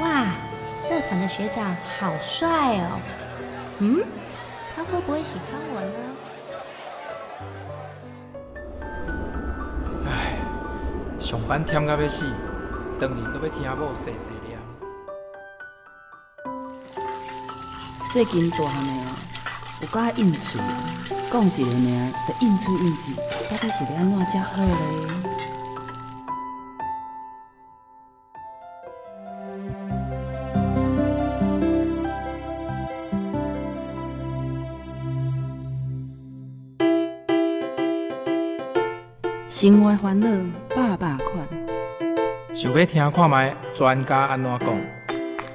哇，社团的学长好帅哦！嗯，他会不会喜欢我呢？唉，上班忝到要死，回去搁要听某细细念。最近大汉的哦，有够应酬，讲一个名就应出应进，到底是要安怎才好咧？生活烦恼百百款，想要听看卖专家安怎讲？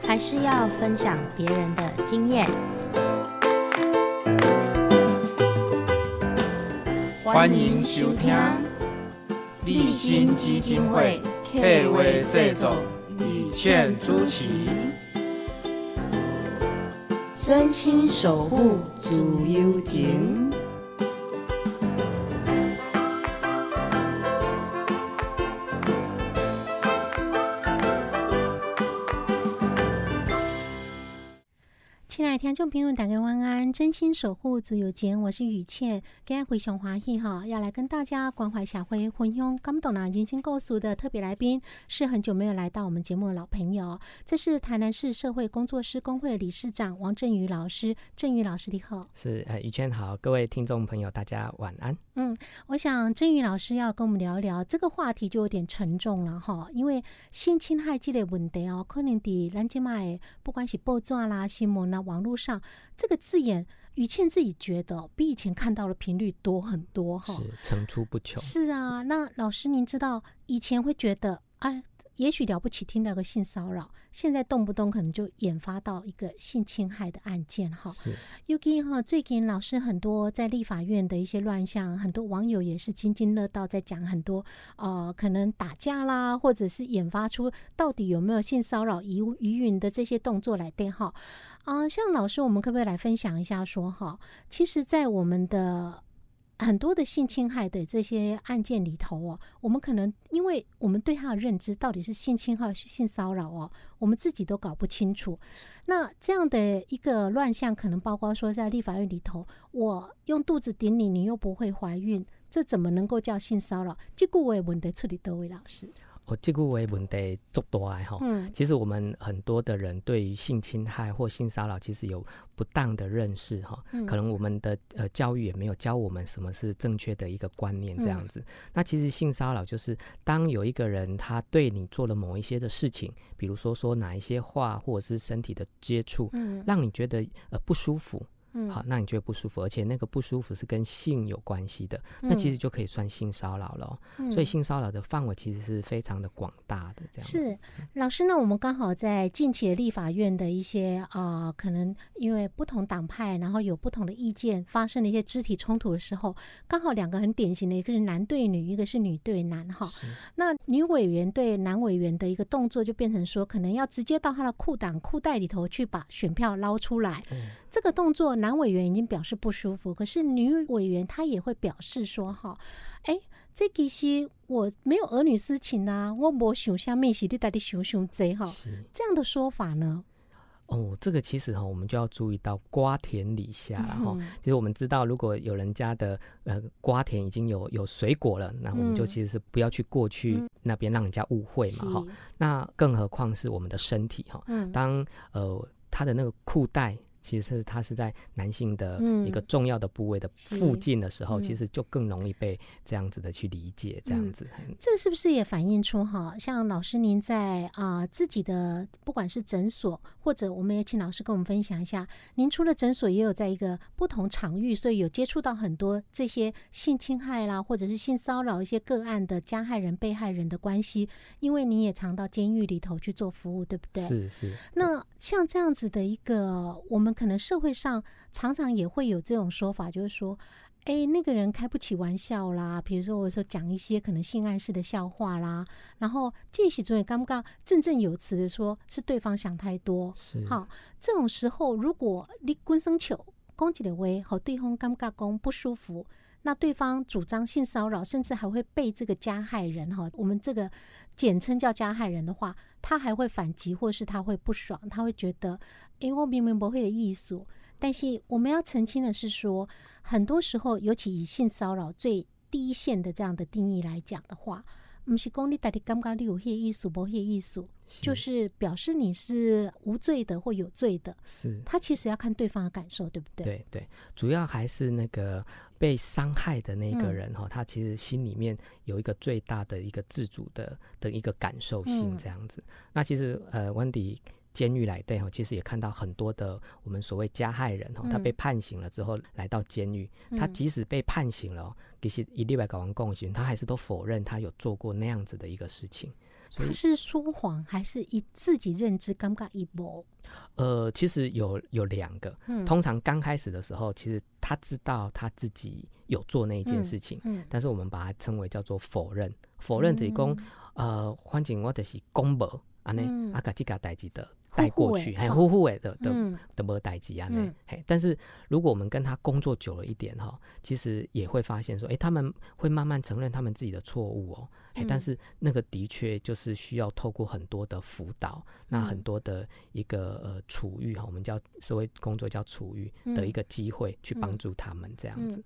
还是要分享别人的经验？欢迎收听立新基金会客话制作，雨倩主持。真心守护自由情。听众朋友，大家晚安！真心守护自由间，我是雨倩，今天非常欢喜哈，要来跟大家关怀社会、分享感动啦人生故事的特别来宾，是很久没有来到我们节目的老朋友，这是台南市社会工作师工会理事长王振宇老师。振宇老师你好，是呃，雨倩好，各位听众朋友，大家晚安。嗯，我想振宇老师要跟我们聊一聊这个话题，就有点沉重了哈，因为性侵害这类问题哦，可能伫咱今卖不管是报纸啦、新闻啦。网络上这个字眼，于倩自己觉得比以前看到的频率多很多哈，是层出不穷。是啊，那老师您知道以前会觉得哎。也许了不起，听到个性骚扰，现在动不动可能就引发到一个性侵害的案件哈。尤其哈，最近老师很多在立法院的一些乱象，很多网友也是津津乐道，在讲很多呃，可能打架啦，或者是引发出到底有没有性骚扰疑疑云的这些动作来电哈。啊，像老师，我们可不可以来分享一下说哈？其实，在我们的很多的性侵害的这些案件里头哦，我们可能因为我们对他的认知到底是性侵害是性骚扰哦，我们自己都搞不清楚。那这样的一个乱象，可能包括说在立法院里头，我用肚子顶你，你又不会怀孕，这怎么能够叫性骚扰？结果我也问得处理多位老师。哦，这个为问题足多哎哈。嗯，其实我们很多的人对于性侵害或性骚扰，其实有不当的认识哈。嗯，可能我们的呃教育也没有教我们什么是正确的一个观念这样子。那其实性骚扰就是当有一个人他对你做了某一些的事情，比如说说哪一些话或者是身体的接触，嗯，让你觉得呃不舒服。好，那你觉得不舒服，而且那个不舒服是跟性有关系的，那其实就可以算性骚扰了。所以性骚扰的范围其实是非常的广大的。这样是老师，那我们刚好在近期的立法院的一些啊，可能因为不同党派，然后有不同的意见，发生了一些肢体冲突的时候，刚好两个很典型的，一个是男对女，一个是女对男哈。那女委员对男委员的一个动作，就变成说，可能要直接到他的裤裆裤袋里头去把选票捞出来。这个动作。男委员已经表示不舒服，可是女委员她也会表示说：“哈，哎，这其实我没有儿女私情啊，我没想下面是你到底想想这哈，这样的说法呢？哦，这个其实哈，我们就要注意到瓜田李下了哈。其实我们知道，如果有人家的呃瓜田已经有有水果了，那我们就其实是不要去过去那边让人家误会嘛哈。那更何况是我们的身体哈，当呃他的那个裤带。其实它是在男性的一个重要的部位的附近的时候，其实就更容易被这样子的去理解，这样子。这是不是也反映出哈？像老师您在啊自己的不管是诊所，或者我们也请老师跟我们分享一下，您除了诊所也有在一个不同场域，所以有接触到很多这些性侵害啦，或者是性骚扰一些个案的加害人、被害人的关系，因为你也常到监狱里头去做服务，对不对？是是。那像这样子的一个我们。可能社会上常常也会有这种说法，就是说，哎，那个人开不起玩笑啦。比如说，我说讲一些可能性暗示的笑话啦，然后这些主也刚刚振振有词的说，是对方想太多。是好，这种时候，如果你滚生球攻击的威和对方尴尬攻不舒服，那对方主张性骚扰，甚至还会被这个加害人哈，我们这个简称叫加害人的话，他还会反击，或是他会不爽，他会觉得，因为我明明不会的艺术。但是我们要澄清的是说，很多时候，尤其以性骚扰最第一线的这样的定义来讲的话。不是公你到底感觉你有些艺术，不些艺术，就是表示你是无罪的或有罪的。是，他其实要看对方的感受，对不对？对对，主要还是那个被伤害的那个人哈，他其实心里面有一个最大的一个自主的的一个感受性这样子。那其实呃，温迪监狱来对哈，其实也看到很多的我们所谓加害人哈，他被判刑了之后来到监狱，他即使被判刑了。其实一例外搞完共刑，他还是都否认他有做过那样子的一个事情。他是说谎还是以自己认知尴尬一波？呃，其实有有两个。通常刚开始的时候，其实他知道他自己有做那一件事情，但是我们把它称为叫做否认。否认提供呃，反正我就是公博安尼阿个这个代志的。带过去，很呼呼诶的的的没代机啊，那嘿，但是如果我们跟他工作久了一点哈，其实也会发现说，哎，他们会慢慢承认他们自己的错误哦，哎，但是那个的确就是需要透过很多的辅导，那很多的一个呃处遇哈，我们叫社会工作叫处遇的一个机会，去帮助他们这样子。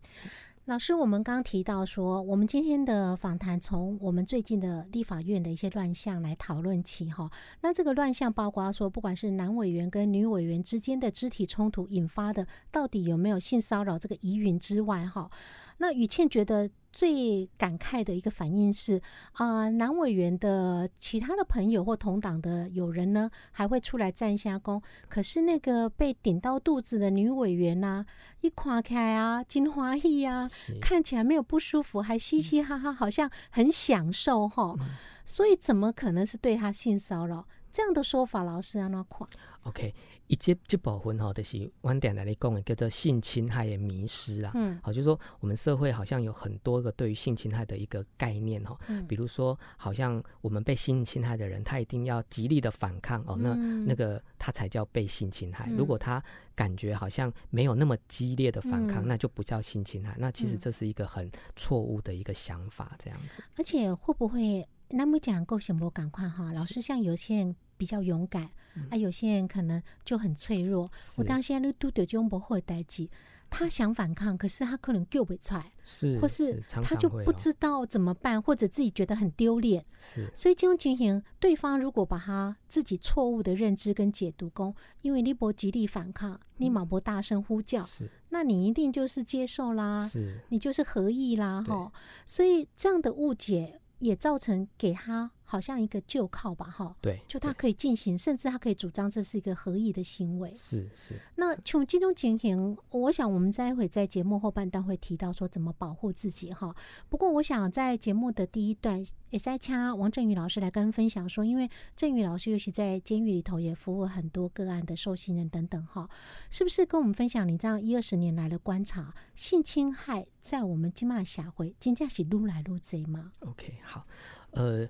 老师，我们刚提到说，我们今天的访谈从我们最近的立法院的一些乱象来讨论起，哈。那这个乱象包括说，不管是男委员跟女委员之间的肢体冲突引发的，到底有没有性骚扰这个疑云之外，哈。那雨倩觉得最感慨的一个反应是啊，男委员的其他的朋友或同党的友人呢，还会出来站下功。可是那个被顶到肚子的女委员呐，一垮开啊，金花艺啊，看起来没有不舒服，还嘻嘻哈哈，好像很享受哈。所以怎么可能是对他性骚扰？这样的说法，老师让他垮。OK。一这这部分哈，就是晚点来你讲的叫做性侵害的迷失啊。嗯，好，就是说我们社会好像有很多个对于性侵害的一个概念哈。嗯，比如说，好像我们被性侵害的人，他一定要极力的反抗哦，那那个他才叫被性侵害。如果他感觉好像没有那么激烈的反抗，那就不叫性侵害。那其实这是一个很错误的一个想法，这样子。而且会不会那么讲够行不？赶快哈，老师，像有些人比较勇敢。啊，有些人可能就很脆弱。我当现在那都得中不会代际，他想反抗，可是他可能救不出来，是，或是他就不知道怎么办，或者自己觉得很丢脸。是，所以这种情形，对方如果把他自己错误的认知跟解读，功，因为你不极力反抗，你马不大声呼叫，是，那你一定就是接受啦，是，你就是合意啦，哈。所以这样的误解也造成给他。好像一个旧靠吧，哈，对，就他可以进行，甚至他可以主张这是一个合意的行为，是是。那从这种情形，我想我们待会在节目后半段会提到说怎么保护自己，哈。不过我想在节目的第一段，也在掐王振宇老师来跟分享说，因为振宇老师尤其在监狱里头也服务很多个案的受刑人等等，哈，是不是跟我们分享你这样一二十年来的观察，性侵害在我们金马社会真正是撸来撸贼吗？OK，好，呃。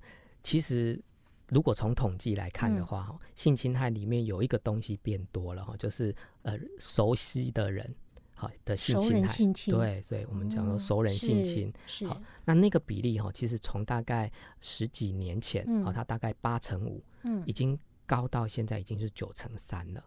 其实，如果从统计来看的话，哈，性侵害里面有一个东西变多了哈，就是呃熟悉的人，好的性侵害，对对，我们讲说熟人性侵，好，那那个比例哈，其实从大概十几年前，哦，它大概八成五，嗯，已经高到现在已经是九成三了，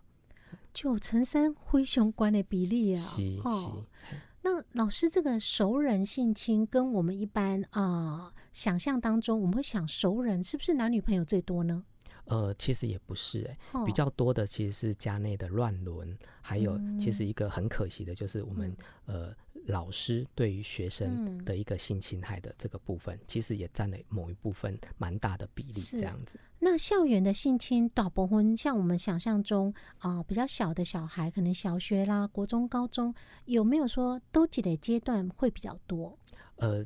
九成三灰熊关的比例啊，是是。那老师，这个熟人性侵跟我们一般啊想象当中，我们会想熟人是不是男女朋友最多呢？呃，其实也不是哎，比较多的其实是家内的乱伦，还有其实一个很可惜的就是我们呃老师对于学生的一个性侵害的这个部分，其实也占了某一部分蛮大的比例这样子。那校园的性侵大部分像我们想象中啊比较小的小孩，可能小学啦、国中、高中，有没有说都几类阶段会比较多？呃，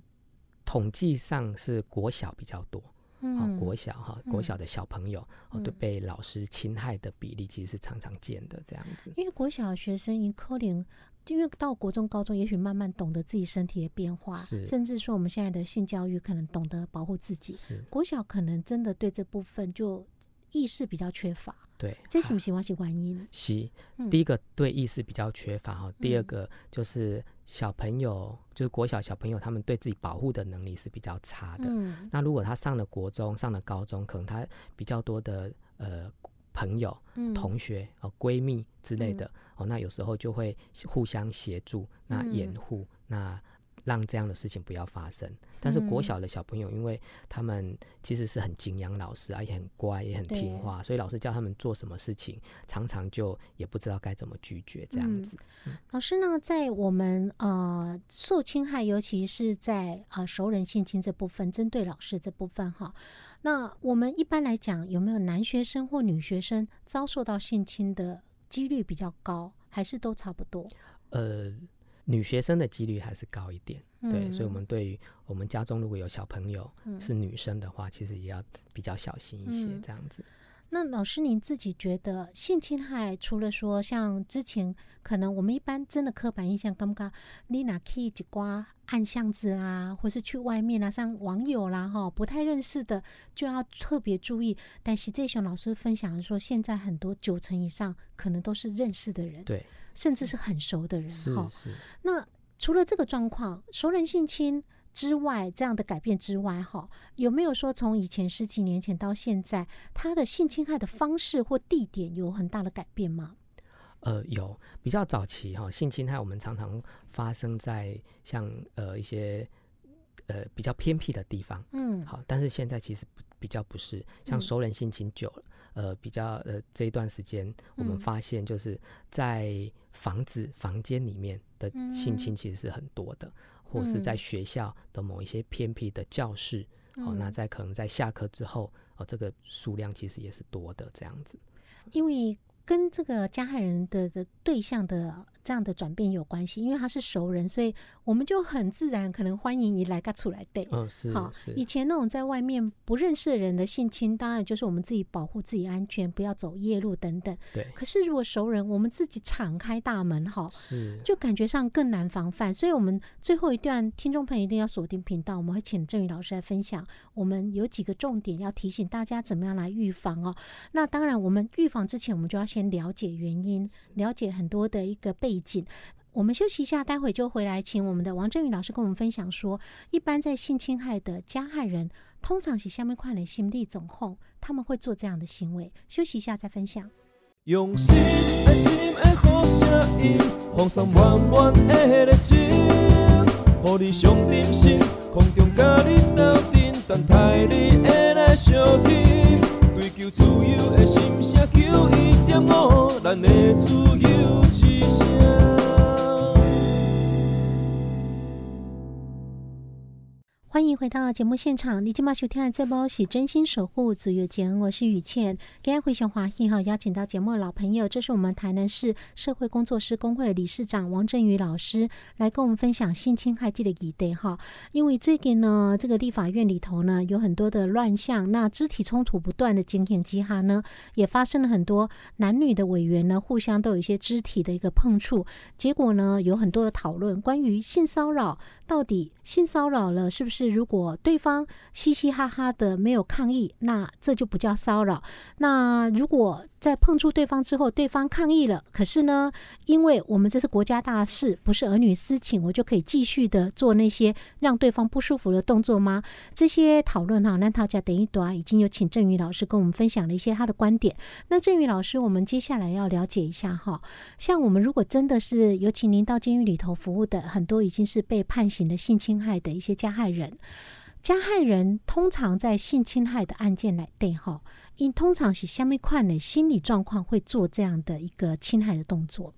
统计上是国小比较多。哦，国小哈，国小的小朋友哦，都被老师侵害的比例其实是常常见的这样子。因为国小学生一可能，因为到国中、高中，也许慢慢懂得自己身体的变化，甚至说我们现在的性教育可能懂得保护自己。是国小可能真的对这部分就意识比较缺乏。对，这是不是我是原因？是，第一个对意识比较缺乏哈，第二个就是小朋友，就是国小小朋友，他们对自己保护的能力是比较差的。嗯，那如果他上了国中，上了高中，可能他比较多的呃朋友、同学、呃闺蜜之类的哦，那有时候就会互相协助，那掩护那。让这样的事情不要发生。但是国小的小朋友，因为他们其实是很敬仰老师啊，也很乖，也很听话，所以老师叫他们做什么事情，常常就也不知道该怎么拒绝这样子。老师呢，在我们呃受侵害，尤其是在呃熟人性侵这部分，针对老师这部分哈，那我们一般来讲，有没有男学生或女学生遭受到性侵的几率比较高，还是都差不多？呃。女学生的几率还是高一点，对，所以，我们对于我们家中如果有小朋友是女生的话，其实也要比较小心一些，这样子。那老师，您自己觉得性侵害，除了说像之前可能我们一般真的刻板印象，刚刚你拿 key 几刮暗巷子啦，或是去外面啊，像网友啦，哈，不太认识的就要特别注意。但是这熊老师分享说，现在很多九成以上可能都是认识的人，对。甚至是很熟的人哈，那除了这个状况，熟人性侵之外，这样的改变之外哈，有没有说从以前十几年前到现在，他的性侵害的方式或地点有很大的改变吗？呃，有比较早期哈，性侵害我们常常发生在像呃一些呃比较偏僻的地方，嗯，好，但是现在其实比较不是，像熟人性侵久了。呃，比较呃，这一段时间我们发现，就是在房子房间里面的性侵其实是很多的，或是在学校的某一些偏僻的教室，哦，那在可能在下课之后，哦，这个数量其实也是多的这样子，因为跟这个加害人的的对象的。这样的转变有关系，因为他是熟人，所以我们就很自然可能欢迎你来个出来对。嗯，是。好，以前那种在外面不认识的人的性侵，当然就是我们自己保护自己安全，不要走夜路等等。对。可是如果熟人，我们自己敞开大门，哈，是，就感觉上更难防范。所以，我们最后一段听众朋友一定要锁定频道，我们会请郑宇老师来分享。我们有几个重点要提醒大家，怎么样来预防哦？那当然，我们预防之前，我们就要先了解原因，了解很多的一个背。景，我们休息一下，待会就回来，请我们的王振宇老师跟我们分享说，一般在性侵害的加害人，通常是下面快的心地总控，他们会做这样的行为。休息一下再分享。用心爱心的好声音，放松满满的热情，予你上点心，空中甲你斗阵，等待你的来相听。求自由的心声，求一点五，咱的自由之声。欢迎回到节目现场，你今晚收听的这波是真心守护自由节目，我是雨倩。今天非常欢迎哈，邀请到节目的老朋友，这是我们台南市社会工作师工会理事长王振宇老师，来跟我们分享性侵害这个议题哈。因为最近呢，这个立法院里头呢，有很多的乱象，那肢体冲突不断的经验之下呢，也发生了很多男女的委员呢，互相都有一些肢体的一个碰触，结果呢，有很多的讨论关于性骚扰。到底性骚扰了是不是？如果对方嘻嘻哈哈的没有抗议，那这就不叫骚扰。那如果在碰触对方之后，对方抗议了，可是呢，因为我们这是国家大事，不是儿女私情，我就可以继续的做那些让对方不舒服的动作吗？这些讨论哈，那大家等一段已经有请郑宇老师跟我们分享了一些他的观点。那郑宇老师，我们接下来要了解一下哈，像我们如果真的是有请您到监狱里头服务的，很多已经是被判。刑的性侵害的一些加害人，加害人通常在性侵害的案件来对哈，因通常是下面块的心理状况会做这样的一个侵害的动作。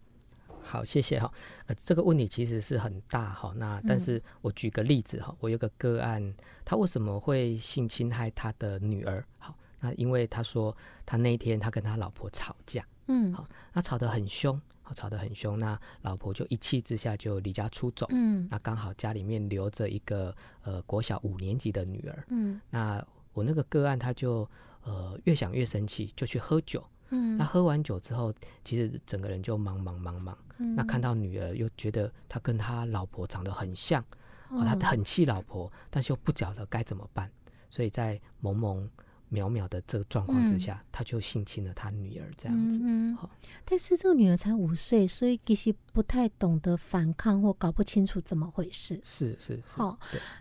好，谢谢哈。呃，这个问题其实是很大哈。那但是我举个例子哈，我有个个案，他为什么会性侵害他的女儿？好，那因为他说他那一天他跟他老婆吵架，嗯，好，那吵得很凶。好吵得很凶，那老婆就一气之下就离家出走。嗯，那刚好家里面留着一个呃国小五年级的女儿。嗯，那我那个个案他就呃越想越生气，就去喝酒。嗯，那喝完酒之后，其实整个人就茫茫茫茫。嗯，那看到女儿又觉得他跟他老婆长得很像，哦，他很气老婆，但是又不晓得该怎么办，所以在懵懵渺渺的这个状况之下，他就性侵了他女儿这样子。好，但是这个女儿才五岁，所以其实不太懂得反抗或搞不清楚怎么回事。是是是。好，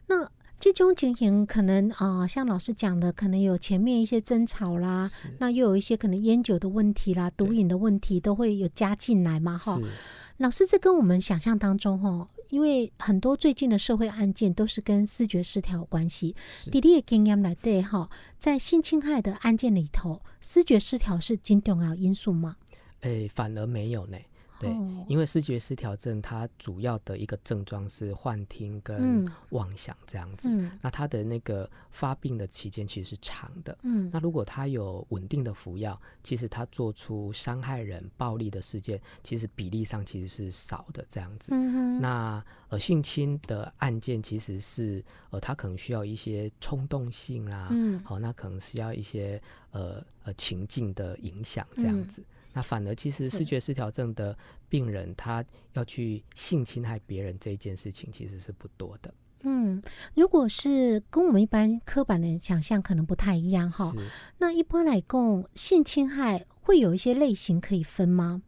那这种情形可能啊，像老师讲的，可能有前面一些争吵啦，那又有一些可能烟酒的问题啦、毒瘾的问题都会有加进来嘛。哈，老师，这跟我们想象当中哈。因为很多最近的社会案件都是跟视觉失调有关系。弟弟的经验来对哈，在性侵害的案件里头，视觉失调是最重要因素吗？诶，反而没有呢。对，因为视觉失调症它主要的一个症状是幻听跟妄想这样子。那它的那个发病的期间其实是长的。嗯，那如果他有稳定的服药，其实他做出伤害人、暴力的事件，其实比例上其实是少的这样子。嗯那呃，性侵的案件其实是呃，他可能需要一些冲动性啦。嗯。好，那可能需要一些呃呃情境的影响这样子。那反而，其实视觉失调症的病人，他要去性侵害别人这一件事情，其实是不多的。嗯，如果是跟我们一般刻板的想象可能不太一样哈。那一般来讲，性侵害会有一些类型可以分吗？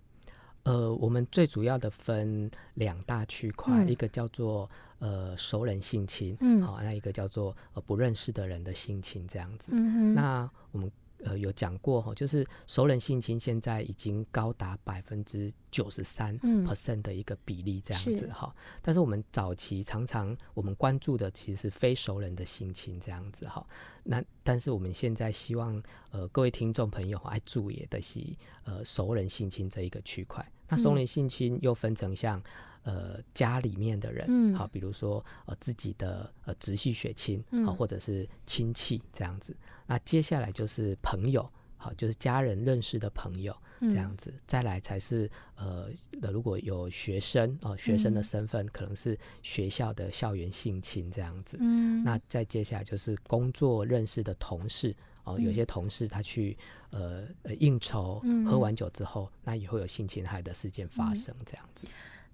呃，我们最主要的分两大区块，一个叫做呃熟人性侵，嗯，好，那一个叫做呃不认识的人的性侵这样子。那我们。呃，有讲过哈，就是熟人性侵现在已经高达百分之九十三 percent 的一个比例这样子哈。但是我们早期常常我们关注的其实是非熟人的性侵这样子哈。那但是我们现在希望呃各位听众朋友爱注意的是呃熟人性侵这一个区块。那熟人性侵又分成像。呃，家里面的人，好，比如说呃自己的呃直系血亲，啊，或者是亲戚这样子。那接下来就是朋友，好，就是家人认识的朋友这样子。再来才是呃，如果有学生哦，学生的身份可能是学校的校园性侵这样子。嗯，那再接下来就是工作认识的同事哦，有些同事他去呃呃应酬，喝完酒之后，那也会有性侵害的事件发生这样子。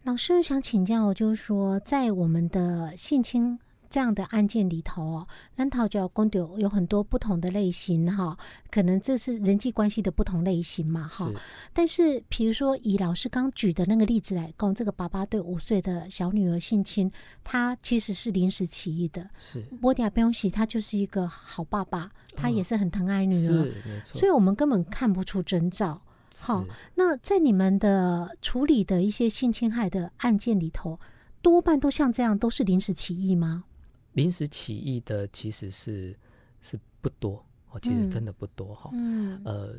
老师想请教，就是说，在我们的性侵这样的案件里头哦，难逃就要公丢有很多不同的类型哈，可能这是人际关系的不同类型嘛哈。但是，比如说以老师刚举的那个例子来讲，这个爸爸对五岁的小女儿性侵，他其实是临时起意的。是波迪亚不用洗，他就是一个好爸爸，他也是很疼爱女儿。所以我们根本看不出征兆。好，那在你们的处理的一些性侵害的案件里头，多半都像这样，都是临时起意吗？临时起意的其实是是不多，哦，其实真的不多哈。嗯，呃，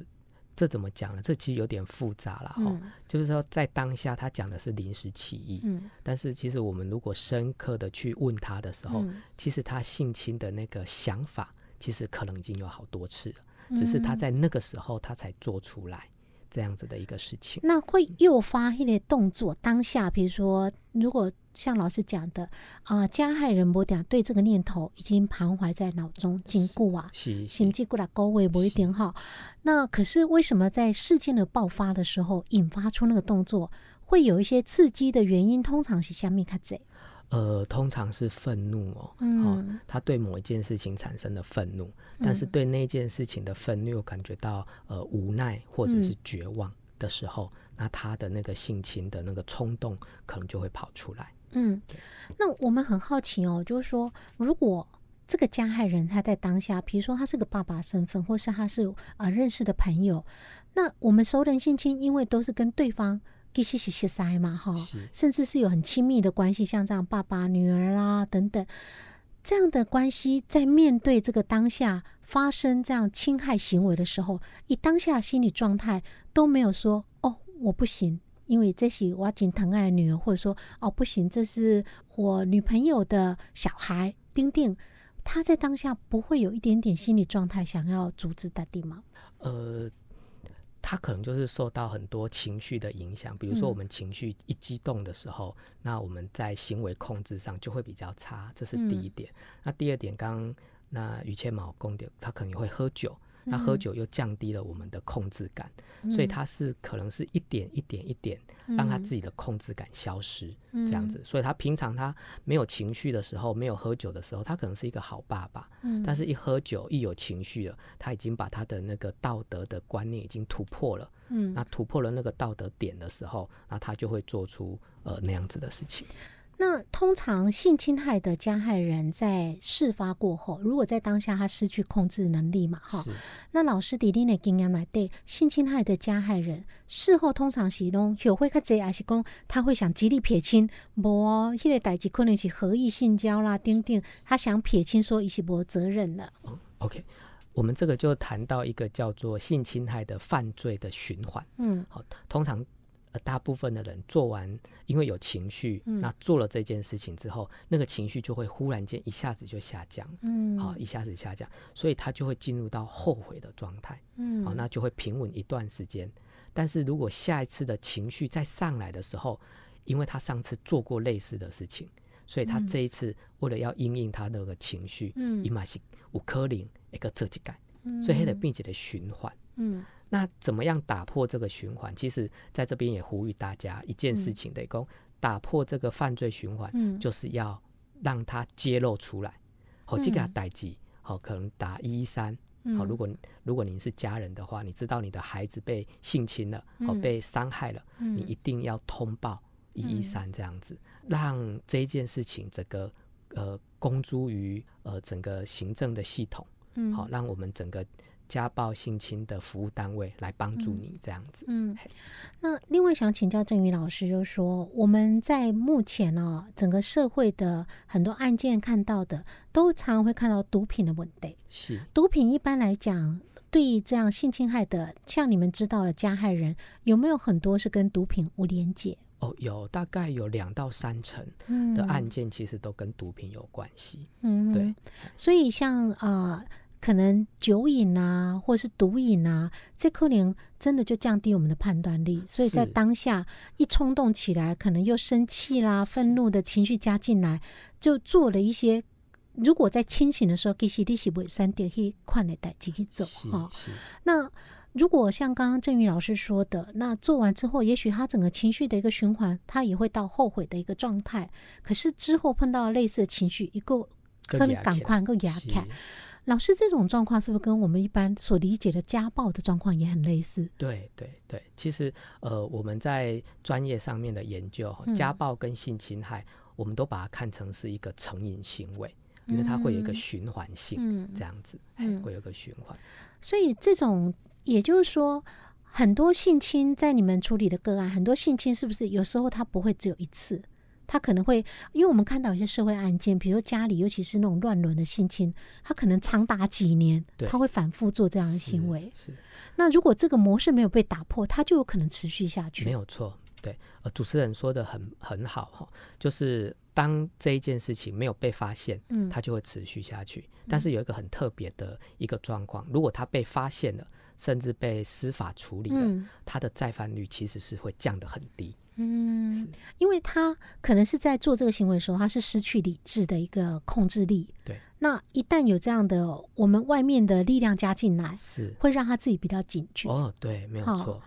这怎么讲呢？这其实有点复杂了哈。就是说，在当下他讲的是临时起意，嗯，但是其实我们如果深刻的去问他的时候，其实他性侵的那个想法，其实可能已经有好多次了，只是他在那个时候他才做出来。这样子的一个事情，那会诱发一些动作。当下，比如说，如果像老师讲的啊，加害人不点对这个念头已经徘徊在脑中禁锢啊，心记过来高位不一点哈。那可是为什么在事件的爆发的时候，引发出那个动作，会有一些刺激的原因？通常是下面卡子？呃，通常是愤怒哦，嗯，他对某一件事情产生的愤怒，但是对那件事情的愤怒又感觉到呃无奈或者是绝望的时候，那他的那个性情的那个冲动可能就会跑出来。嗯，那我们很好奇哦，就是说，如果这个加害人他在当下，比如说他是个爸爸身份，或是他是啊认识的朋友，那我们熟人性侵，因为都是跟对方。其实是些塞嘛，哈，甚至是有很亲密的关系，像这样爸爸、女儿啦等等，这样的关系，在面对这个当下发生这样侵害行为的时候，以当下心理状态都没有说哦，我不行，因为这是我仅疼爱女儿，或者说哦不行，这是我女朋友的小孩丁丁，他在当下不会有一点点心理状态想要阻止大地吗？呃。他可能就是受到很多情绪的影响，比如说我们情绪一激动的时候，那我们在行为控制上就会比较差，这是第一点。那第二点，刚那于谦毛公的，他可能会喝酒，那喝酒又降低了我们的控制感，所以他是可能是一点一点一点让他自己的控制感消失这样子。所以他平常他没有情绪的时候，没有喝酒的时候，他可能是一个好爸爸。但是一喝酒一有情绪了，他已经把他的那个道德的观念已经突破了。嗯，那突破了那个道德点的时候，那他就会做出呃那样子的事情。那通常性侵害的加害人在事发过后，如果在当下他失去控制能力嘛，哈，那老师弟弟的经验来对性侵害的加害人事后通常是拢有会较济，还是讲他会想极力撇清，无哦，迄个代志可能是合意性交啦，丁丁，他想撇清说伊是无责任的。OK，我们这个就谈到一个叫做性侵害的犯罪的循环，嗯，好，通常。大部分的人做完，因为有情绪，那做了这件事情之后，那个情绪就会忽然间一下子就下降，嗯，好，一下子下降，所以他就会进入到后悔的状态，嗯，好，那就会平稳一段时间。但是如果下一次的情绪再上来的时候，因为他上次做过类似的事情，所以他这一次为了要应应他那个情绪，嗯，伊玛是五颗零一个这几感，所以他的并且的循环，嗯。那怎么样打破这个循环？其实在这边也呼吁大家一件事情：，得讲打破这个犯罪循环，就是要让他揭露出来。好，这个代际，好，可能打一一三。好，如果如果您是家人的话，你知道你的孩子被性侵了，哦，被伤害了，你一定要通报一一三这样子，让这一件事情整个呃公诸于呃整个行政的系统。嗯，好，让我们整个。家暴性侵的服务单位来帮助你这样子。嗯，那另外想请教郑宇老师，就是说我们在目前呢，整个社会的很多案件看到的，都常常会看到毒品的问题。是，毒品一般来讲，对这样性侵害的，像你们知道的加害人，有没有很多是跟毒品无连结？哦，有，大概有两到三成的案件其实都跟毒品有关系。嗯，对，所以像啊。可能酒瘾啊，或者是毒瘾啊，这可能真的就降低我们的判断力。所以在当下一冲动起来，可能又生气啦、愤怒的情绪加进来，就做了一些。如果在清醒的时候，其实你是会三点去看的带继续走哈。那如果像刚刚郑宇老师说的，那做完之后，也许他整个情绪的一个循环，他也会到后悔的一个状态。可是之后碰到类似的情绪，一个可能赶快个压开。老师，这种状况是不是跟我们一般所理解的家暴的状况也很类似？对对对，其实呃，我们在专业上面的研究，家暴跟性侵害，我们都把它看成是一个成瘾行为，因为它会有一个循环性，这样子，会有一个循环。所以这种，也就是说，很多性侵在你们处理的个案，很多性侵是不是有时候它不会只有一次？他可能会，因为我们看到一些社会案件，比如家里，尤其是那种乱伦的性侵，他可能长达几年，他会反复做这样的行为。是，那如果这个模式没有被打破，他就有可能持续下去。没有错，对，呃，主持人说的很很好哈，就是当这一件事情没有被发现，嗯，他就会持续下去。但是有一个很特别的一个状况，如果他被发现了，甚至被司法处理了，他的再犯率其实是会降得很低。嗯，因为他可能是在做这个行为的时候，他是失去理智的一个控制力。对，那一旦有这样的我们外面的力量加进来，是会让他自己比较警觉。哦，对，没有错。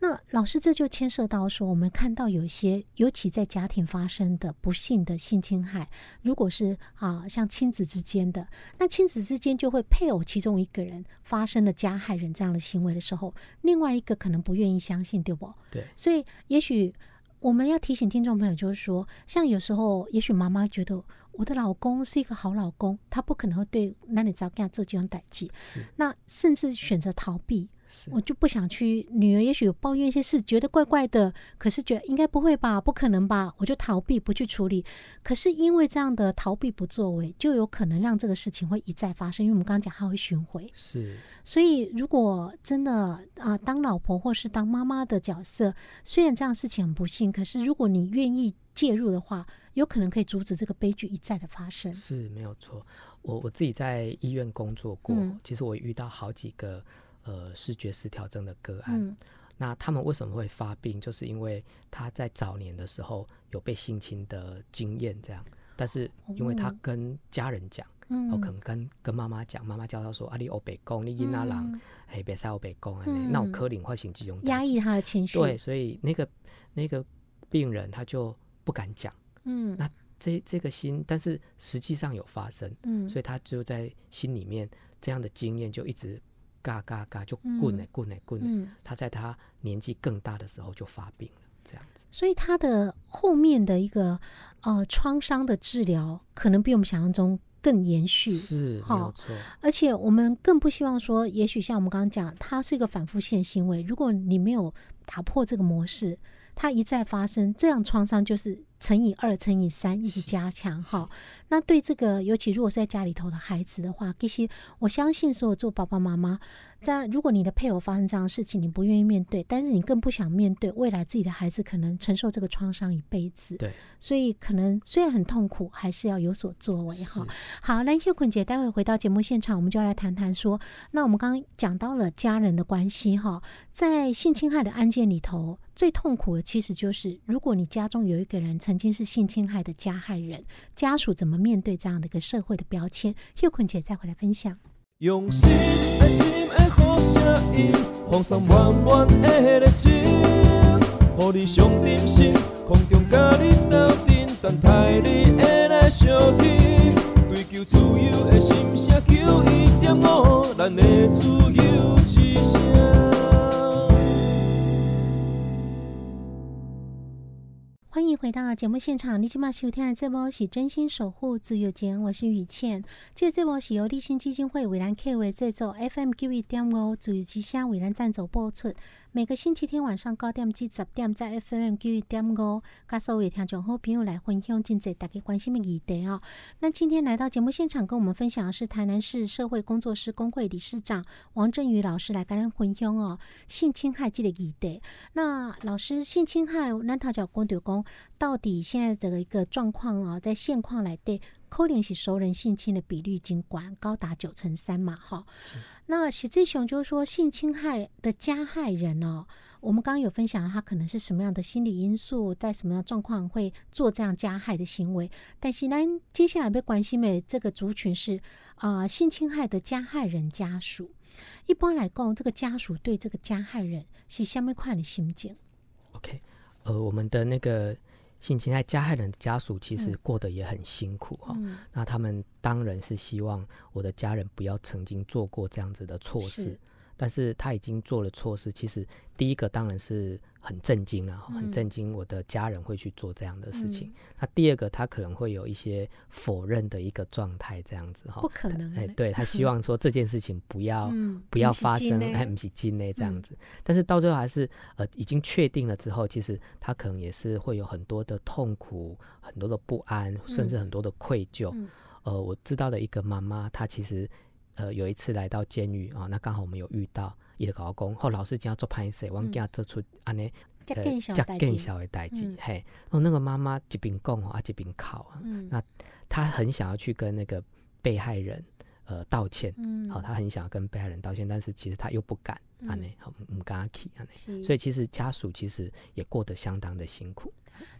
那老师，这就牵涉到说，我们看到有一些，尤其在家庭发生的不幸的性侵害，如果是啊，像亲子之间的，那亲子之间就会配偶其中一个人发生了加害人这样的行为的时候，另外一个可能不愿意相信，对不？对。所以，也许我们要提醒听众朋友，就是说，像有时候，也许妈妈觉得我的老公是一个好老公，他不可能会对男女早干做这种代际，那甚至选择逃避。我就不想去，女儿也许有抱怨一些事，觉得怪怪的，可是觉得应该不会吧，不可能吧，我就逃避不去处理。可是因为这样的逃避不作为，就有可能让这个事情会一再发生。因为我们刚刚讲它会巡回，是。所以如果真的啊，当老婆或是当妈妈的角色，虽然这样事情很不幸，可是如果你愿意介入的话，有可能可以阻止这个悲剧一再的发生。是没有错。我我自己在医院工作过，其实我遇到好几个。呃，视觉失调症的个案，那他们为什么会发病？就是因为他在早年的时候有被性侵的经验，这样，但是因为他跟家人讲，嗯。我可能跟跟妈妈讲，妈妈教他说：“啊，你欧北宫，你因那人嘿别使欧北公，那我可能会形这种压抑他的情绪。对，所以那个那个病人他就不敢讲。嗯，那这这个心，但是实际上有发生，嗯，所以他就在心里面这样的经验就一直嘎嘎嘎就滚呢滚呢滚呢。他在他年纪更大的时候就发病了，这样子。所以他的后面的一个呃创伤的治疗，可能比我们想象中。更延续是，没有错。而且我们更不希望说，也许像我们刚刚讲，它是一个反复性行为。如果你没有打破这个模式，它一再发生，这样创伤就是乘以二、乘以三，一直加强。哈，那对这个，尤其如果是在家里头的孩子的话，这些我相信，所有做爸爸妈妈。在如果你的配偶发生这样的事情，你不愿意面对，但是你更不想面对未来自己的孩子可能承受这个创伤一辈子。对，所以可能虽然很痛苦，还是要有所作为哈。好，那叶坤姐，待会回到节目现场，我们就要来谈谈说，那我们刚刚讲到了家人的关系哈，在性侵害的案件里头，最痛苦的其实就是如果你家中有一个人曾曾经是性侵害的加害人，家属怎么面对这样的一个社会的标签？叶坤姐再回来分享。用心爱心的好声音，放送满满的热情，予你上真心，空中甲你斗阵，等待你会来相听。追求自由的心声，求一点五，咱的自由之声。欢迎回到节目现场，你今晚收听的这波是真心守护自由间，我是雨倩。这这波是由立新基金会为咱 K 为制作，FM 九一点五自由之声为咱赞助播出。每个星期天晚上九点至十点，在 FM 九一点五，跟所有听众好朋友来分享真济大家关心的议题哦。那今天来到节目现场，跟我们分享的是台南市社会工作师工会理事长王振宇老师来跟咱分享哦，性侵害这个议题。那老师，性侵害，咱头就讲到讲，到底现在的一个状况啊，在现况来对。可能是熟人性侵的比率尽管高达九成三嘛，哈。那实际上就是说，性侵害的加害人哦，我们刚刚有分享他可能是什么样的心理因素，在什么样状况会做这样加害的行为。但是呢，接下来被关心的这个族群是啊，性侵害的加害人家属。一般来讲，这个家属对这个加害人是什么块的心境？OK，呃，我们的那个。性侵害加害人的家属其实过得也很辛苦哈，那他们当然是希望我的家人不要曾经做过这样子的错事。但是他已经做了错事，其实第一个当然是很震惊啊，很震惊我的家人会去做这样的事情。那第二个，他可能会有一些否认的一个状态，这样子哈，不可能哎，对他希望说这件事情不要 不要发生，哎，不是金嘞这样子。但是到最后还是呃已经确定了之后，其实他可能也是会有很多的痛苦、很多的不安，甚至很多的愧疚。呃，我知道的一个妈妈，她其实。呃，有一次来到监狱啊，那刚好我们有遇到，伊就搞讲，后老师今要做拍摄，我给他做出安尼，呃，加更小的代志，嘿，然后那个妈妈一边讲啊，一边哭啊，那他很想要去跟那个被害人呃道歉，嗯，好，他很想要跟被害人道歉，但是其实他又不敢，安尼，好，唔敢去，安尼，所以其实家属其实也过得相当的辛苦。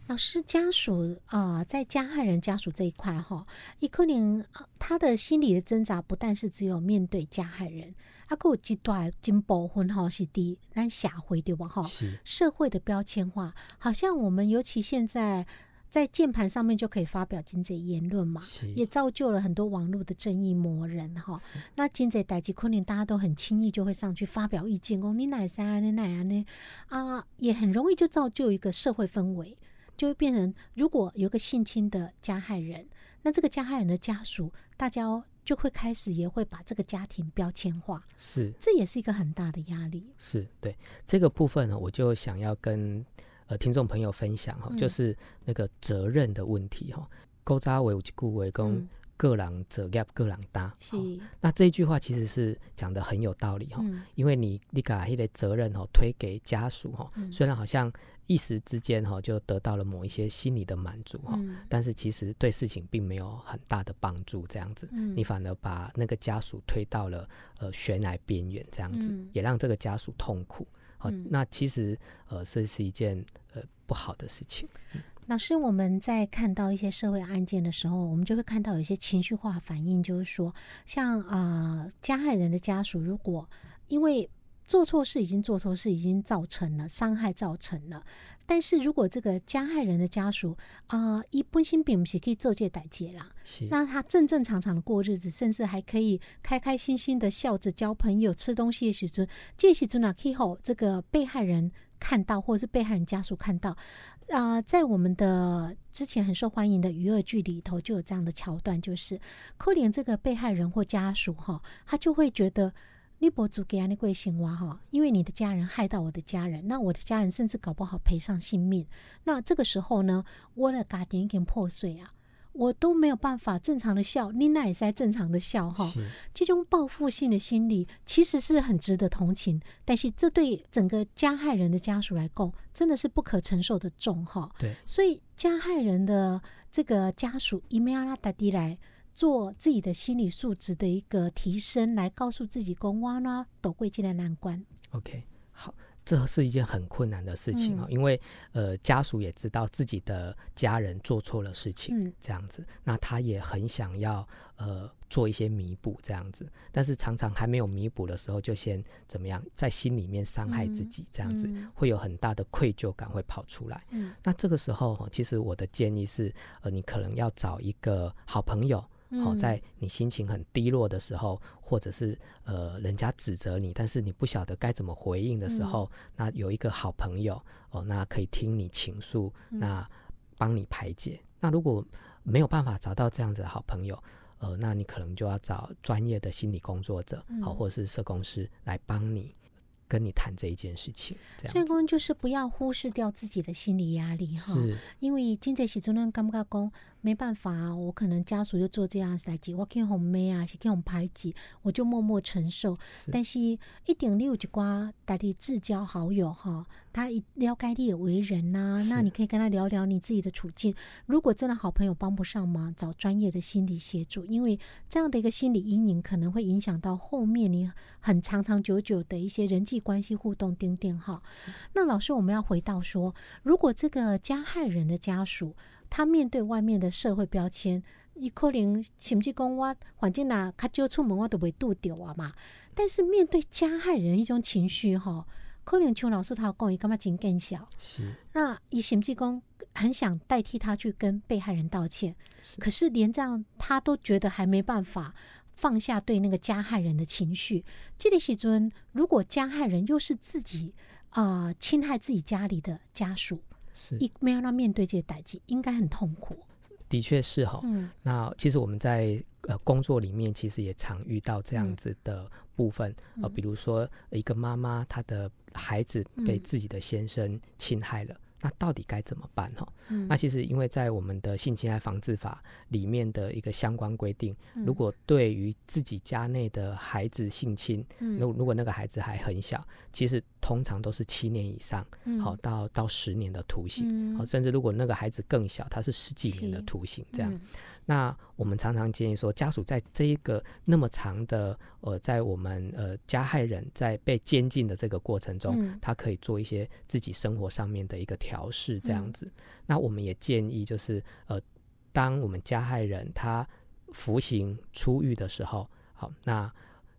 老师家属啊，在加害人家属这一块哈，伊可能他的心理的挣扎，不但是只有面对加害人，还有极段进部分哈是的咱社会对吧哈？社会的标签化，好像我们尤其现在在键盘上面就可以发表经济言论嘛，也造就了很多网络的正义魔人哈。那经济代际可能大家都很轻易就会上去发表意见哦，你哪啥你哪样呢？啊，也很容易就造就一个社会氛围。就会变成，如果有个性侵的加害人，那这个加害人的家属，大家就会开始也会把这个家庭标签化，是，这也是一个很大的压力。是对这个部分呢，我就想要跟呃听众朋友分享哈，就是那个责任的问题哈。勾扎为顾为公，各人责业各人担。是，那这一句话其实是讲的很有道理哈，因为你你把一个责任哈推给家属哈，虽然好像。一时之间哈，就得到了某一些心理的满足哈，但是其实对事情并没有很大的帮助。这样子，你反而把那个家属推到了呃悬崖边缘，这样子也让这个家属痛苦。好，那其实呃这是一件呃不好的事情。老师，我们在看到一些社会案件的时候，我们就会看到有一些情绪化反应，就是说，像啊，加害人的家属，如果因为做错事已经做错事，已经造成了伤害，造成了，但是如果这个加害人的家属啊，一本心并不是可以做这代结啦，那他正正常常的过日子，甚至还可以开开心心的笑着交朋友、吃东西的时候，这时阵哪可以后这个被害人看到，或者是被害人家属看到。啊，在我们的之前很受欢迎的娱乐剧里头，就有这样的桥段，就是可怜这个被害人或家属哈，他就会觉得你博主给安尼贵姓哇哈，因为你的家人害到我的家人，那我的家人甚至搞不好赔上性命，那这个时候呢，我的家庭已经破碎啊。我都没有办法正常的笑，你那也是在正常的笑哈。这种报复性的心理其实是很值得同情，但是这对整个加害人的家属来讲，真的是不可承受的重哈。对，所以加害人的这个家属，伊梅阿拉达迪来做自己的心理素质的一个提升，来告诉自己，公哇啦，都会进来难关。OK，好。这是一件很困难的事情啊，因为呃家属也知道自己的家人做错了事情，这样子，那他也很想要呃做一些弥补这样子，但是常常还没有弥补的时候，就先怎么样，在心里面伤害自己，这样子会有很大的愧疚感会跑出来。嗯那这个时候，其实我的建议是，呃，你可能要找一个好朋友。好，在你心情很低落的时候，或者是呃人家指责你，但是你不晓得该怎么回应的时候，那有一个好朋友哦，那可以听你倾诉，那帮你排解。那如果没有办法找到这样子的好朋友，呃，那你可能就要找专业的心理工作者，好，或者是社工师来帮你。跟你谈这一件事情，所以讲就是不要忽视掉自己的心理压力哈。因为经济时阵呢，感觉讲没办法啊，我可能家属就做这样代志，我去红妹啊，是去红排挤，我就默默承受。但是一定你有一寡代替至交好友哈。他了解你的为人呐，那你可以跟他聊聊你自己的处境。如果真的好朋友帮不上忙，找专业的心理协助，因为这样的一个心理阴影可能会影响到后面你很长长久久的一些人际关系互动。丁丁哈，那老师，我们要回到说，如果这个加害人的家属他面对外面的社会标签，伊可能甚至讲我反正呐，他就出门我都会度掉啊嘛。但是面对加害人一种情绪吼。可能邱老师他讲，伊感觉真更小？是。那以甚至讲很想代替他去跟被害人道歉，可是连这样他都觉得还没办法放下对那个加害人的情绪。这里时尊，如果加害人又是自己啊侵害自己家里的家属，是一没有让面对这些代际，应该很痛苦。的确是哈。嗯。那其实我们在呃工作里面，其实也常遇到这样子的部分呃，比如说一个妈妈她的。孩子被自己的先生侵害了，那到底该怎么办？哈，那其实因为在我们的性侵害防治法里面的一个相关规定，如果对于自己家内的孩子性侵，如如果那个孩子还很小，其实通常都是七年以上，好到到十年的徒刑，好，甚至如果那个孩子更小，他是十几年的徒刑这样。那我们常常建议说，家属在这一个那么长的呃，在我们呃加害人在被监禁的这个过程中，他可以做一些自己生活上面的一个调试，这样子。那我们也建议就是呃，当我们加害人他服刑出狱的时候，好，那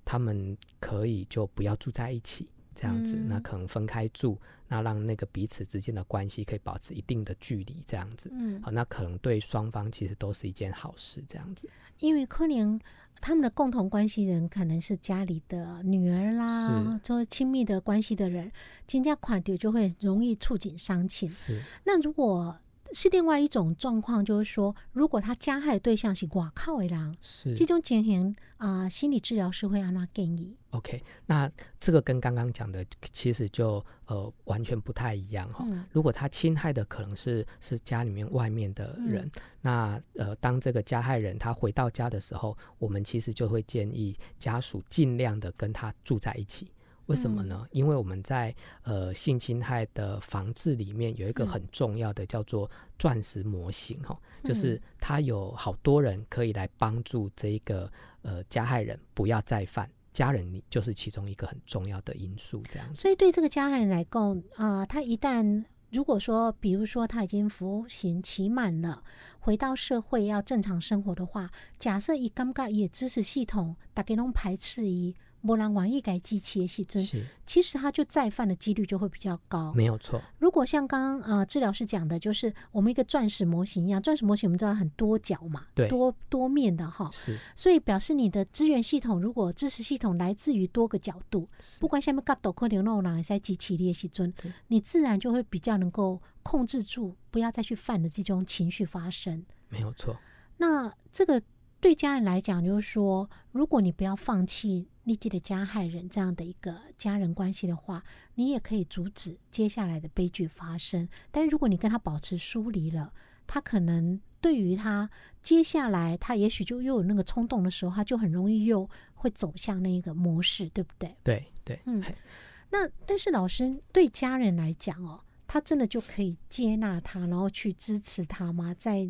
他们可以就不要住在一起。这样子，那可能分开住，那让那个彼此之间的关系可以保持一定的距离，这样子，嗯，好，那可能对双方其实都是一件好事，这样子。因为可能他们的共同关系人可能是家里的女儿啦，做亲密的关系的人，金家款丢就会容易触景伤情。是，那如果。是另外一种状况，就是说，如果他加害对象是挂靠为狼，是这种情形啊，心理治疗师会让他建议。OK，那这个跟刚刚讲的其实就呃完全不太一样哈。如果他侵害的可能是是家里面外面的人，那呃当这个加害人他回到家的时候，我们其实就会建议家属尽量的跟他住在一起。为什么呢？因为我们在呃性侵害的防治里面有一个很重要的叫做钻石模型哈，就是它有好多人可以来帮助这一个呃加害人不要再犯，家人就是其中一个很重要的因素。这样，所以对这个加害人来讲啊，他一旦如果说，比如说他已经服刑期满了，回到社会要正常生活的话，假设以尴尬也支持系统，大家拢排斥一。波兰网易改机器的细菌，其实他就再犯的几率就会比较高。没有错。如果像刚刚呃治疗师讲的，就是我们一个钻石模型一样，钻石模型我们知道很多角嘛，对，多多面的哈。是。所以表示你的资源系统，如果支持系统来自于多个角度，不管下面角度可能弄哪些机器的细菌，你自然就会比较能够控制住，不要再去犯的这种情绪发生。没有错。那这个。对家人来讲，就是说，如果你不要放弃立即的加害人这样的一个家人关系的话，你也可以阻止接下来的悲剧发生。但如果你跟他保持疏离了，他可能对于他接下来，他也许就又有那个冲动的时候，他就很容易又会走向那一个模式，对不对？对对，嗯。那但是老师对家人来讲哦，他真的就可以接纳他，然后去支持他吗？在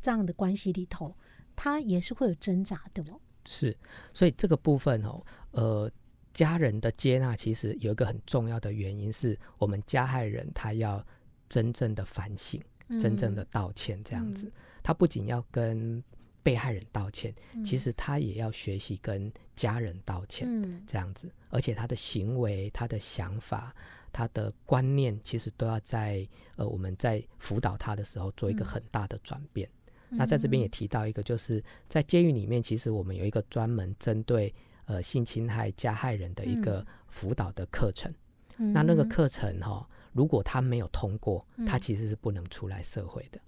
这样的关系里头？他也是会有挣扎的哦。是，所以这个部分哦，呃，家人的接纳其实有一个很重要的原因，是我们加害人他要真正的反省，真正的道歉，这样子。他不仅要跟被害人道歉，其实他也要学习跟家人道歉，这样子。而且他的行为、他的想法、他的观念，其实都要在呃，我们在辅导他的时候做一个很大的转变。那在这边也提到一个，就是在监狱里面，其实我们有一个专门针对呃性侵害加害人的一个辅导的课程。那那个课程哈，如果他没有通过，他其实是不能出来社会的。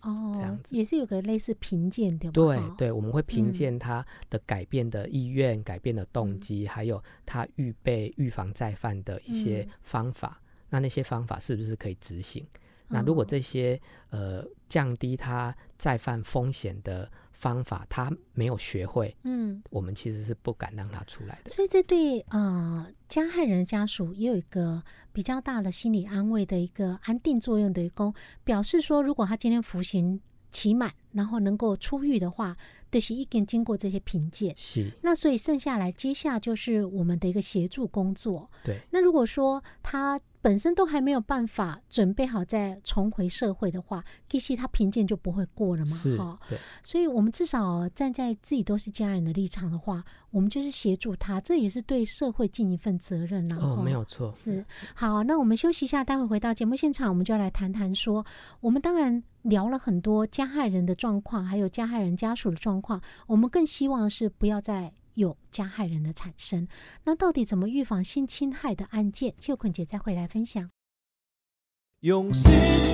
哦，这样子也是有个类似评鉴的。对对，我们会评鉴他的改变的意愿、改变的动机，还有他预备预防再犯的一些方法。那那些方法是不是可以执行？那如果这些呃降低他再犯风险的方法，他没有学会，嗯，我们其实是不敢让他出来的。所以这对呃加害人家属也有一个比较大的心理安慰的一个安定作用的一个，表示说，如果他今天服刑期满，然后能够出狱的话，就是一定经过这些评鉴，是。那所以剩下来接下就是我们的一个协助工作。对。那如果说他。本身都还没有办法准备好再重回社会的话，其实他评鉴就不会过了嘛，哈。对。所以，我们至少站在自己都是家人的立场的话，我们就是协助他，这也是对社会尽一份责任呐。哦，没有错。是。好，那我们休息一下，待会回到节目现场，我们就要来谈谈说，我们当然聊了很多加害人的状况，还有加害人家属的状况，我们更希望是不要再。有加害人的产生，那到底怎么预防性侵害的案件？秀坤姐再回来分享。用心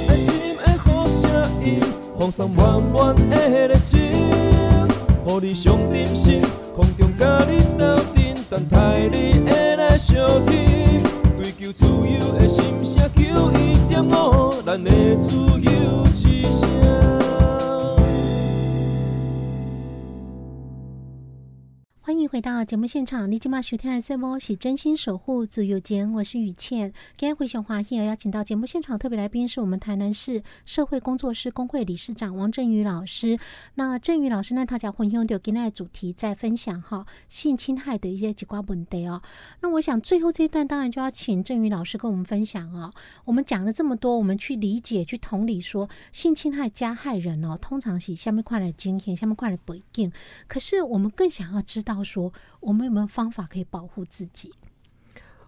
爱心的好声音，放上满满的热情，予你上点心，空中甲你斗阵，等待你会来相听，追求自由的心声，求一点五，咱的自由之声。欢迎回到节目现场，你今晚收听的节目是真心守护自由间，我是雨倩。今天回想华裔，邀请到节目现场特别来宾是我们台南市社会工作师工会理事长王振宇老师。那振宇老师呢，他讲混用的今天的主题在分享哈性侵害的一些几瓜问题哦。那我想最后这一段当然就要请振宇老师跟我们分享哦。我们讲了这么多，我们去理解、去同理说性侵害加害人哦，通常是下面快来经验，下面快来背景。可是我们更想要知道。说我们有没有方法可以保护自己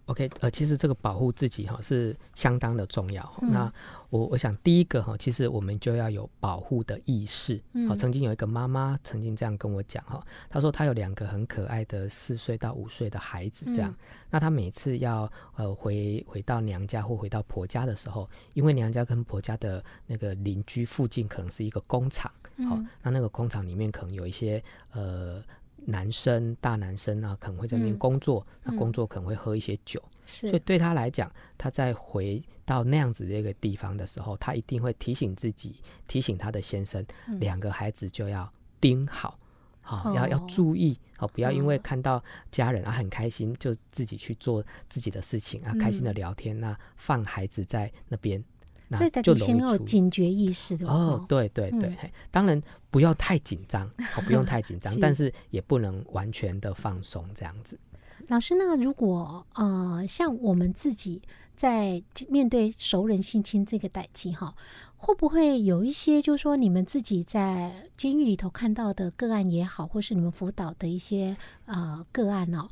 ？OK，呃，其实这个保护自己哈是相当的重要。那我我想第一个哈，其实我们就要有保护的意识。好，曾经有一个妈妈曾经这样跟我讲哈，她说她有两个很可爱的四岁到五岁的孩子，这样。那她每次要呃回回到娘家或回到婆家的时候，因为娘家跟婆家的那个邻居附近可能是一个工厂，好，那那个工厂里面可能有一些呃。男生大男生啊，可能会在那边工作，那工作可能会喝一些酒，所以对他来讲，他在回到那样子的一个地方的时候，他一定会提醒自己，提醒他的先生，两个孩子就要盯好，好要要注意，好不要因为看到家人啊很开心，就自己去做自己的事情啊，开心的聊天，那放孩子在那边。所以他就先有警觉意识的哦，对对对，当然不要太紧张，不用太紧张，但是也不能完全的放松这样子。老师，那如果呃，像我们自己。在面对熟人性侵这个代际哈，会不会有一些就是说你们自己在监狱里头看到的个案也好，或是你们辅导的一些啊个案哦，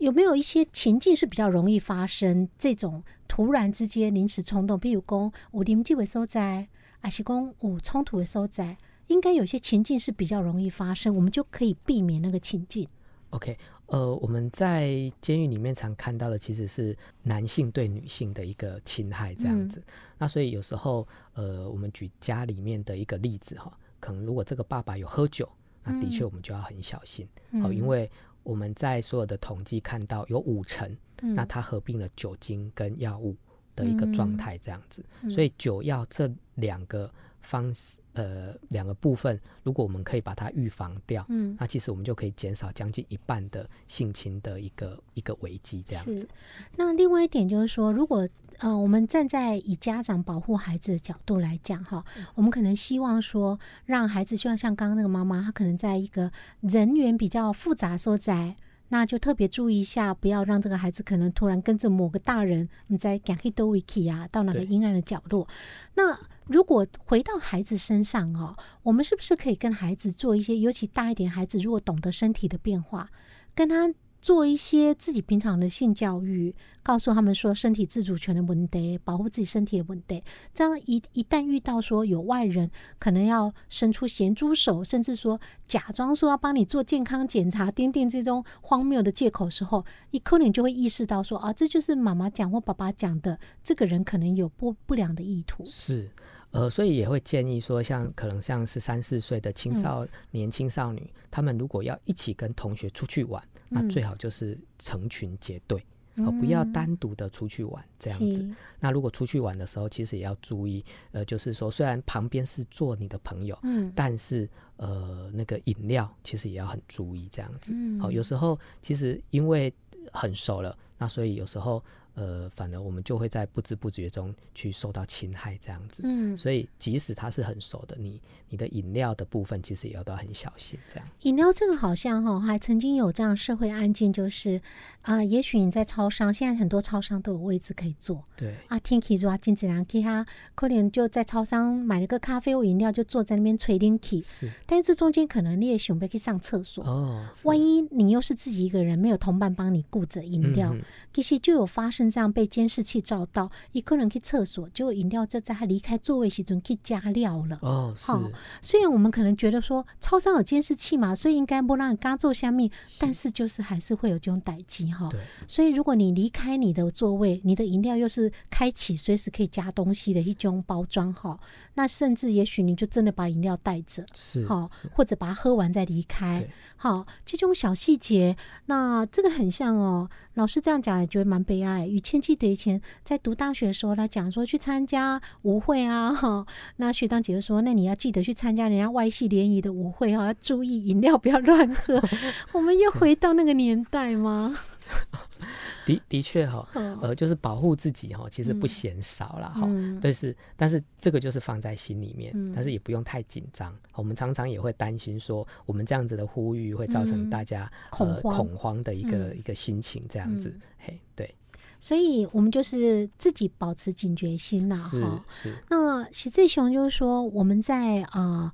有没有一些情境是比较容易发生这种突然之间临时冲动？比如讲有临机会收在，还是讲有冲突的收在，应该有些情境是比较容易发生，我们就可以避免那个情境。OK。呃，我们在监狱里面常看到的其实是男性对女性的一个侵害这样子。那所以有时候，呃，我们举家里面的一个例子哈，可能如果这个爸爸有喝酒，那的确我们就要很小心哦，因为我们在所有的统计看到有五成，那它合并了酒精跟药物的一个状态这样子，所以酒药这两个。方式呃两个部分，如果我们可以把它预防掉，嗯，那其实我们就可以减少将近一半的性侵的一个一个危机这样子。那另外一点就是说，如果呃我们站在以家长保护孩子的角度来讲哈，我们可能希望说让孩子，就像像刚刚那个妈妈，她可能在一个人员比较复杂所在。那就特别注意一下，不要让这个孩子可能突然跟着某个大人，你在 g a k i d o wiki 啊，到哪个阴暗的角落。那如果回到孩子身上哦，我们是不是可以跟孩子做一些，尤其大一点孩子，如果懂得身体的变化，跟他。做一些自己平常的性教育，告诉他们说身体自主权的问题，保护自己身体的问题。这样一一旦遇到说有外人可能要伸出咸猪手，甚至说假装说要帮你做健康检查，钉钉这种荒谬的借口时候，一可能就会意识到说啊，这就是妈妈讲或爸爸讲的，这个人可能有不不良的意图。是。呃，所以也会建议说，像可能像十三四岁的青少年、青少女，他们如果要一起跟同学出去玩，那最好就是成群结队，哦，不要单独的出去玩这样子。那如果出去玩的时候，其实也要注意，呃，就是说虽然旁边是做你的朋友，嗯，但是呃，那个饮料其实也要很注意这样子。好，有时候其实因为很熟了，那所以有时候。呃，反而我们就会在不知不觉中去受到侵害，这样子。嗯，所以即使他是很熟的，你你的饮料的部分其实也要都很小心。这样，饮料这个好像哈，还曾经有这样社会案件，就是啊，也许你在超商，现在很多超商都有位置可以坐。对啊，Tinky 说金子良给他可能就在超商买了个咖啡或饮料，就坐在那边吹 Tinky。是，但是这中间可能你也准备去上厕所哦，万一你又是自己一个人，没有同伴帮你顾着饮料，其实就有发生。这样被监视器照到，一个人去厕所，结果饮料就在他离开座位时准去加料了。哦，好，虽然我们可能觉得说超商有监视器嘛，所以应该不让刚坐下面，但是就是还是会有这种待机哈。所以如果你离开你的座位，你的饮料又是开启随时可以加东西的一种包装哈，那甚至也许你就真的把饮料带着，是好，或者把它喝完再离开。好，这种小细节，那这个很像哦。老师这样讲也觉得蛮悲哀。与千记得以前在读大学的时候，他讲说去参加舞会啊，哈，那学长姐就说，那你要记得去参加人家外系联谊的舞会哈，要注意饮料不要乱喝。我们又回到那个年代吗？的的确哈，呃，就是保护自己哈，其实不嫌少了哈。但是但是这个就是放在心里面，但是也不用太紧张。我们常常也会担心说，我们这样子的呼吁会造成大家恐慌恐慌的一个一个心情，这样子。嘿，对。所以我们就是自己保持警觉心呐，哈。是。那喜志雄就是说，我们在啊，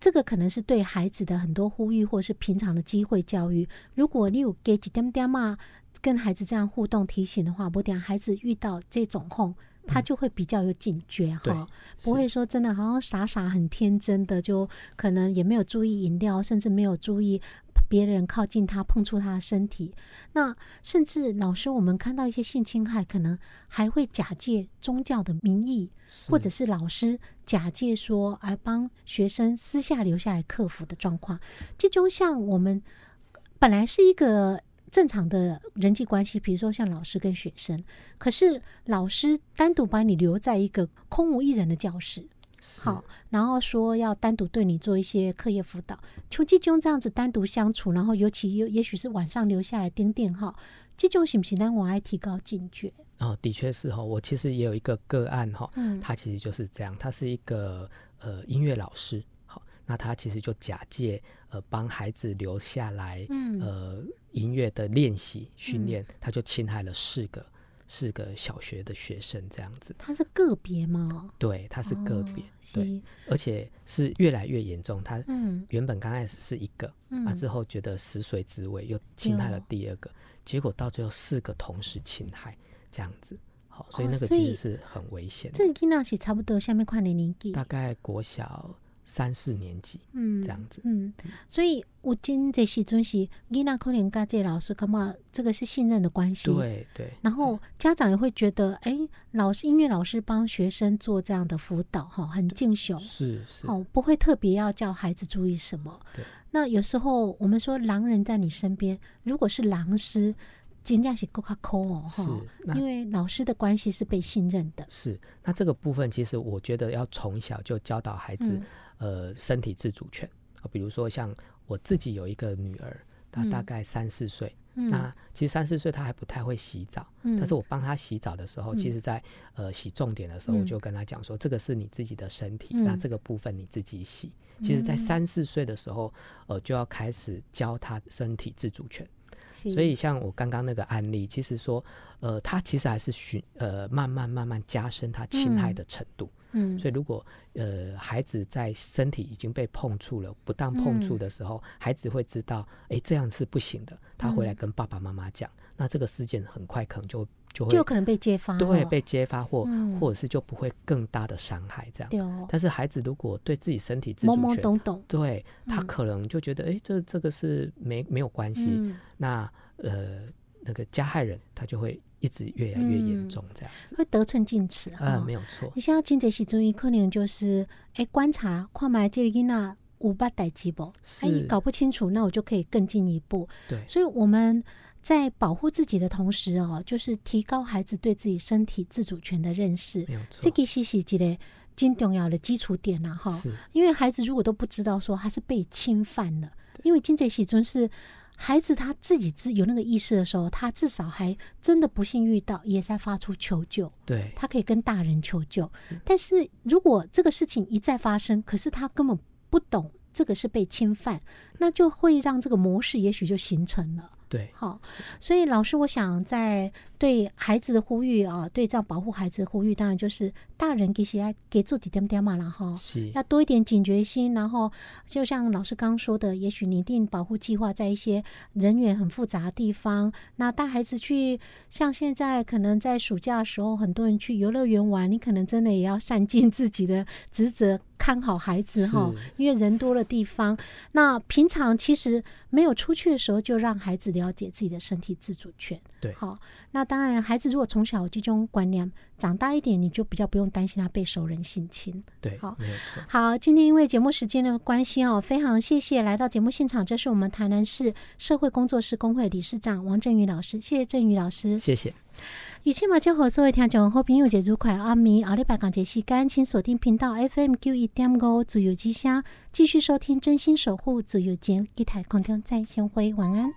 这个可能是对孩子的很多呼吁，或是平常的机会教育。如果你有给几点点嘛。跟孩子这样互动提醒的话，不点孩子遇到这种哄，他就会比较有警觉哈，不会说真的好像傻傻很天真的，就可能也没有注意饮料，甚至没有注意别人靠近他碰触他的身体。那甚至老师，我们看到一些性侵害，可能还会假借宗教的名义，或者是老师假借说来帮学生私下留下来克服的状况。这种像我们本来是一个。正常的人际关系，比如说像老师跟学生，可是老师单独把你留在一个空无一人的教室，好，然后说要单独对你做一些课业辅导，就这种这样子单独相处，然后尤其有也许是晚上留下来盯电哈，这种行不行？但我爱提高警觉。哦，的确是哈，我其实也有一个个案哈，嗯，他其实就是这样，他是一个呃音乐老师。好那他其实就假借呃帮孩子留下来，呃音乐的练习训练，他就侵害了四个是个小学的学生这样子。他是个别吗？对，他是个别，对，而且是越来越严重。他原本刚开始是一个，啊，之后觉得食髓知味，又侵害了第二个，结果到最后四个同时侵害，这样子。好，所以那个其实是很危险。这个囡仔是差不多下面跨年龄纪，大概国小。三四年级，嗯，这样子，嗯，所以我今这时阵是囡仔可能跟这老师干嘛？这个是信任的关系，对对。然后家长也会觉得，哎，老师音乐老师帮学生做这样的辅导，哈，很敬雄，是是，哦，不会特别要叫孩子注意什么。对。那有时候我们说狼人在你身边，如果是狼师，尽量是够卡抠哦，是，因为老师的关系是被信任的。是，那这个部分其实我觉得要从小就教导孩子。呃，身体自主权。啊，比如说像我自己有一个女儿，她大概三四岁，那其实三四岁她还不太会洗澡，但是我帮她洗澡的时候，其实在呃洗重点的时候，我就跟她讲说，这个是你自己的身体，那这个部分你自己洗。其实，在三四岁的时候，呃，就要开始教她身体自主权。所以，像我刚刚那个案例，其实说，呃，他其实还是寻呃，慢慢慢慢加深他侵害的程度。嗯，所以如果呃孩子在身体已经被碰触了，不当碰触的时候，孩子会知道，哎，这样是不行的。他回来跟爸爸妈妈讲，那这个事件很快可能就就会就有可能被揭发，对，被揭发或或者是就不会更大的伤害这样。对哦。但是孩子如果对自己身体自主权懵懵懂懂，对他可能就觉得，哎，这这个是没没有关系。那呃那个加害人他就会。一直越来越严重，这样子会得寸进尺啊，没有错。你现在进这些中医，可能就是哎观察，看埋这里那五八代志不？哎，搞不清楚，那我就可以更进一步。对，所以我们在保护自己的同时哦，就是提高孩子对自己身体自主权的认识。这个是是一个最重要的基础点呐，哈。因为孩子如果都不知道说他是被侵犯了，因为金泽喜尊是。孩子他自己自有那个意识的时候，他至少还真的不幸遇到，也在发出求救。对，他可以跟大人求救。但是如果这个事情一再发生，可是他根本不懂这个是被侵犯，那就会让这个模式也许就形成了。对，好，所以老师，我想在对孩子的呼吁啊，对这样保护孩子的呼吁，当然就是大人给些给自己点点嘛，然后要多一点警觉心，然后就像老师刚刚说的，也许拟定保护计划，在一些人员很复杂的地方，那带孩子去，像现在可能在暑假的时候，很多人去游乐园玩，你可能真的也要善尽自己的职责。看好孩子哈，因为人多的地方，那平常其实没有出去的时候，就让孩子了解自己的身体自主权。对，好，那当然，孩子如果从小这种观念，长大一点，你就比较不用担心他被熟人性侵。对，好。好，今天因为节目时间的关系哦，非常谢谢来到节目现场，这是我们台南市社会工作室工会理事长王振宇老师，谢谢振宇老师，谢谢。与千马交合，所有听众好朋友节愉快。阿弥阿里巴港节时间，请锁定频道 FM 九一点五自由之声，继续收听真心守护自由间，一台空调再相会，晚安。